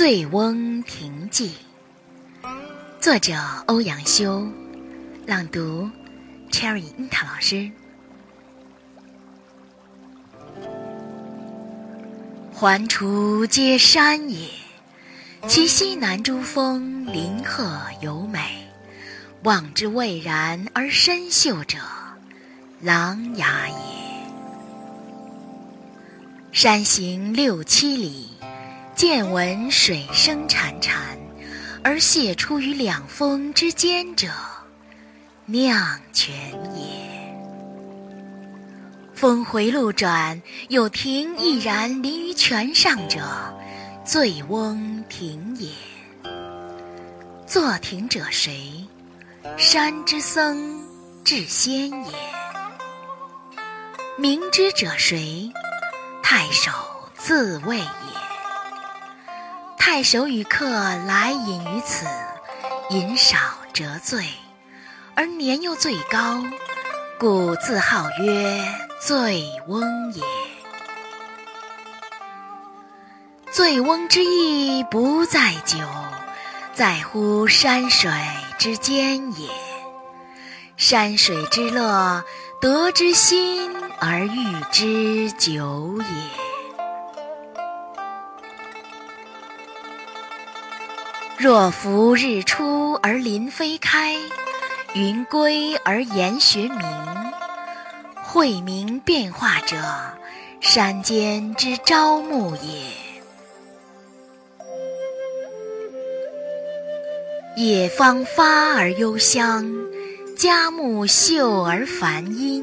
醉翁亭记》，作者欧阳修，朗读 Cherry 樱桃老师。环滁皆山也，其西南诸峰，林壑尤美。望之蔚然而深秀者，琅琊也。山行六七里，渐闻水声潺潺，而泻出于两峰之间者，酿泉也。峰回路转，有亭翼然临于泉上者，醉翁亭也。作亭者谁？山之僧智仙也。明之者谁？太守自谓也。太守与客来饮于此，饮少辄醉，而年又最高，故自号曰醉翁也。醉翁之意不在酒，在乎山水。之间也，山水之乐，得之心而寓之酒也。若夫日出而林霏开，云归而岩穴暝，晦明变化者，山间之朝暮也。野芳发而幽香，佳木秀而繁阴，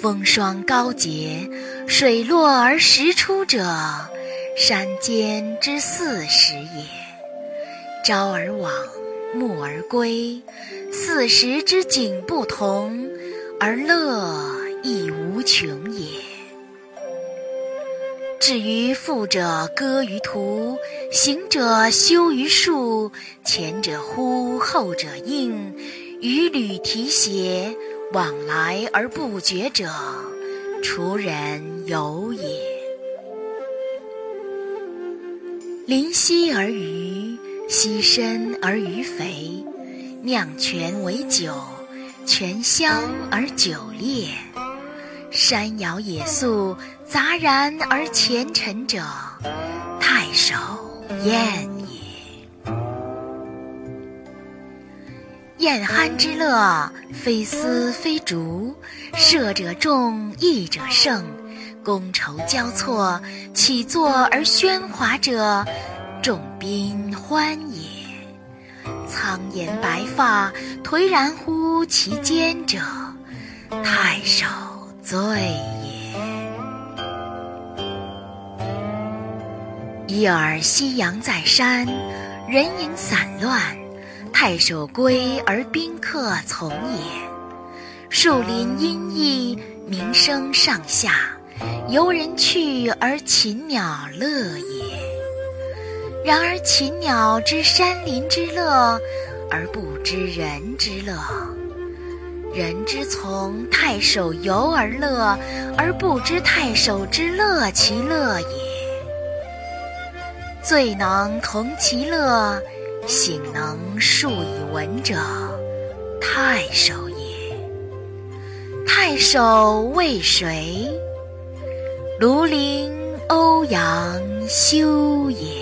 风霜高洁，水落而石出者，山间之四时也。朝而往，暮而归，四时之景不同，而乐亦无穷也。至于富者歌于途，行者休于树，前者呼，后者应，与履提携，往来而不绝者，滁人游也。临溪而渔，溪深而鱼肥，酿泉为酒，泉香而酒冽。山肴野宿，杂然而前陈者，太守宴也。宴酣之乐，非丝非竹，射者中，弈者胜，觥筹交错，起坐而喧哗者，众宾欢也。苍颜白发，颓然乎其间者，太守。醉也。一尔夕阳在山，人影散乱，太守归而宾客从也。树林阴翳，鸣声上下，游人去而禽鸟乐也。然而禽鸟知山林之乐，而不知人之乐。人之从太守游而乐，而不知太守之乐其乐也。醉能同其乐，醒能述以文者，太守也。太守谓谁？庐陵欧阳修也。